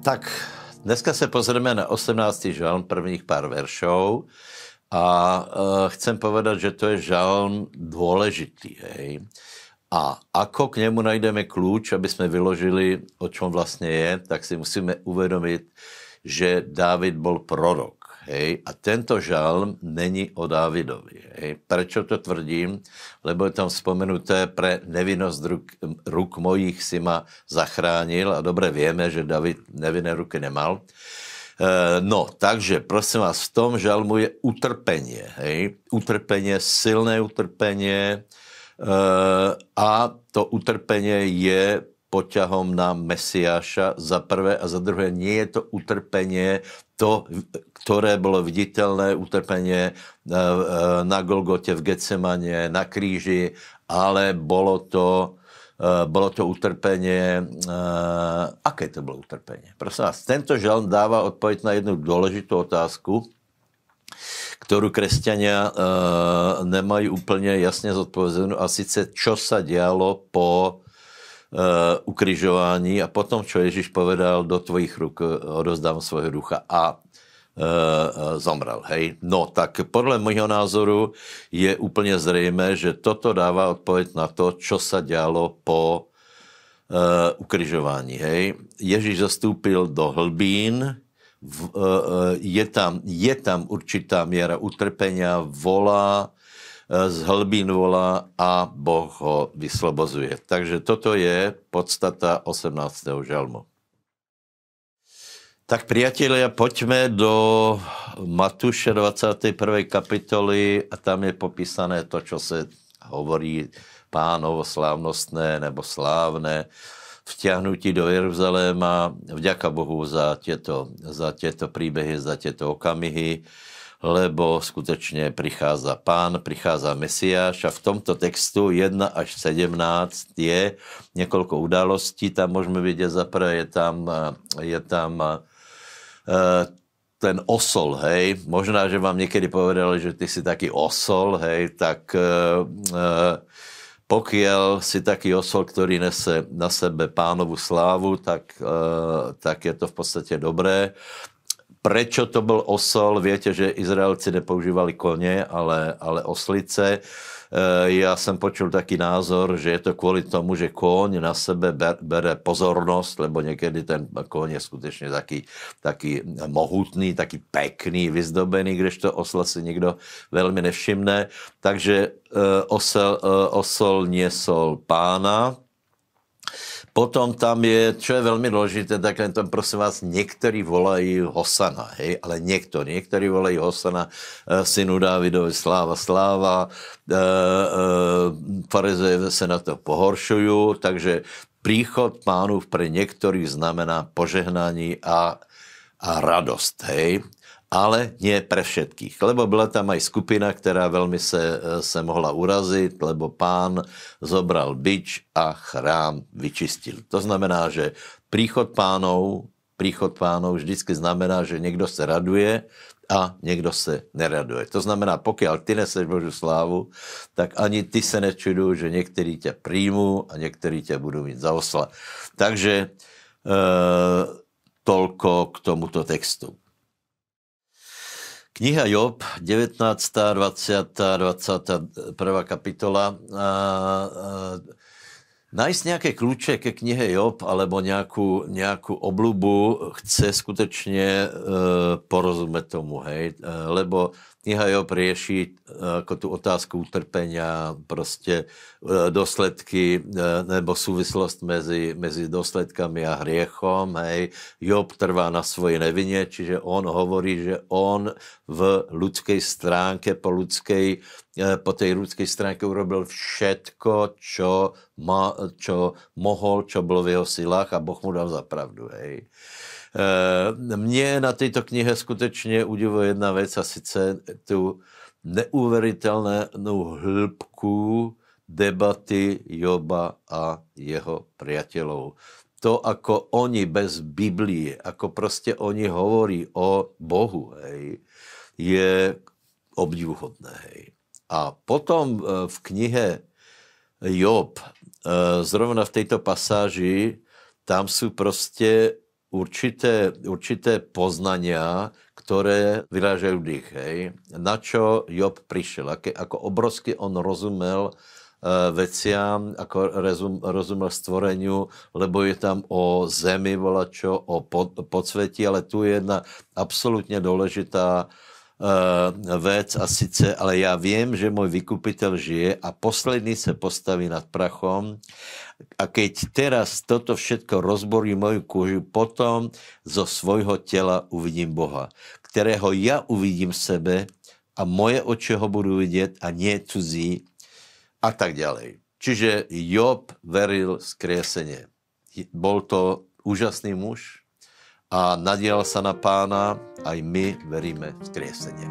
Tak dneska se pozrieme na 18. žalm prvních pár veršov a uh, chcem povedať, že to je žalm dôležitý. Hej. A ako k němu najdeme klíč, aby jsme vyložili, o čem vlastně je, tak si musíme uvědomit, že Dávid byl prorok. Hej? A tento žalm není o Dávidovi. Hej? Prečo to tvrdím? Lebo je tam vzpomenuté, pre nevinnost ruk, ruk mojich si ma zachránil a dobře víme, že David nevinné ruky nemal. E, no, takže prosím vás, v tom žalmu je utrpení. Hej? Utrpení, silné e, a to utrpení je poťahom na Mesiáša za prvé a za druhé nie je to utrpení to, ktoré bylo viditelné utrpenie eh, eh, na Golgote v Getsemane, na kríži, ale bolo to, eh, bolo to utrpenie, aké to bylo utrpenie? Prosím vás, tento žalm dává odpověď na jednu důležitou otázku, kterou křesťania nemají úplně jasně zodpovězenou a sice, čo sa dialo po ukrižování a potom, čo Ježíš povedal, do tvojich ruk odozdám svého ducha a uh, zomrel. Hej? No, tak podle mého názoru je úplně zřejmé, že toto dává odpověď na to, čo sa dělo po uh, ukrižování. Hej? Ježíš zastoupil do hlbín, v, uh, je, tam, je tam určitá míra utrpenia, volá, z hlbín volá a Boh ho vyslobozuje. Takže toto je podstata 18. žalmu. Tak priatelia, poďme do Matuše 21. kapitoly a tam je popísané to, čo se hovorí pánovo slávnostné nebo slávné vťahnutí do Jeruzaléma. Vďaka Bohu za tieto, za tieto príbehy, za tieto okamihy lebo skutečně prichází pán, prichází Mesiáš a v tomto textu 1 až 17 je několik událostí, tam můžeme vidět, zaprvé je tam, je tam uh, ten osol, hej, možná, že vám někdy povedali, že ty si taky osol, hej, tak uh, uh, pokiaľ si taký osol, ktorý nese na sebe pánovu slávu, tak, tak je to v podstate dobré. Prečo to byl osol? Víte, že Izraelci nepoužívali koně, ale, ale oslice. Eh, já jsem počul taký názor, že je to kvůli tomu, že kôň na sebe bere pozornost, lebo někdy ten kôň je skutečně taky, taky mohutný, taky pekný, vyzdobený, to osla si někdo velmi nevšimne. Takže eh, osel, eh, osol niesol pána, Potom tam je, čo je velmi důležité, tak jen tam prosím vás, někteří volají Hosana, hej, ale někteří, někteří volají Hosana, uh, synu Dávidovi, sláva, sláva, uh, uh, farizeje se na to pohoršují, takže příchod pánův pre některých znamená požehnání a, a radost, hej ale nie pre všetkých. Lebo byla tam aj skupina, která velmi se, se mohla urazit, lebo pán zobral bič a chrám vyčistil. To znamená, že príchod pánov, príchod pánov vždycky znamená, že někdo se raduje a někdo se neraduje. To znamená, pokud ty neseš Božu slávu, tak ani ty se nečudu, že některý tě přijmou a některý tě budou mít za osla. Takže e, tolko k tomuto textu. Kniha Job, 19., 20., 21. kapitola. A, a, najít nějaké kluče ke knihe Job alebo nějakou, nějakou oblubu chce skutečně e, porozumět tomu, hej, e, lebo kniha Job rieši eh, jako tu otázku utrpenia, prostě eh, dosledky eh, nebo souvislost mezi, mezi dosledkami a hriechom. Hej. Job trvá na svoji nevině, čiže on hovorí, že on v lidské stránke, po lidské po té lidské stránke urobil všetko, čo, ma, čo mohol, čo bylo v jeho silách a Boh mu dal za pravdu. Hej. Eh, mě na této knihe skutečně udivuje jedna věc a sice tu neuvěřitelnou hĺbku debaty Joba a jeho priateľov. To, ako oni bez Biblie, ako prostě oni hovorí o Bohu, hej, je obdivuhodné. Hej. A potom eh, v knihe Job, eh, zrovna v této pasáži, tam jsou prostě určité, určité poznania, ktoré vyrážajú dých. Hej. Na čo Job prišiel, aké, ako obrovsky on rozumel uh, veciam, ako rozum, rozumel stvoreniu, lebo je tam o zemi volačo, o pod, ale tu je jedna absolútne dôležitá uh, vec a sice, ale já vím, že můj vykupitel žije a posledný se postaví nad prachom a keď teraz toto všetko rozborí moju kůži, potom zo svojho těla uvidím Boha, kterého já uvidím sebe a moje oči ho budou vidět a nie cuzí a tak ďalej. Čiže Job veril skrieseně. Bol to úžasný muž a nadělal se na pána, aj my veríme skrieseně.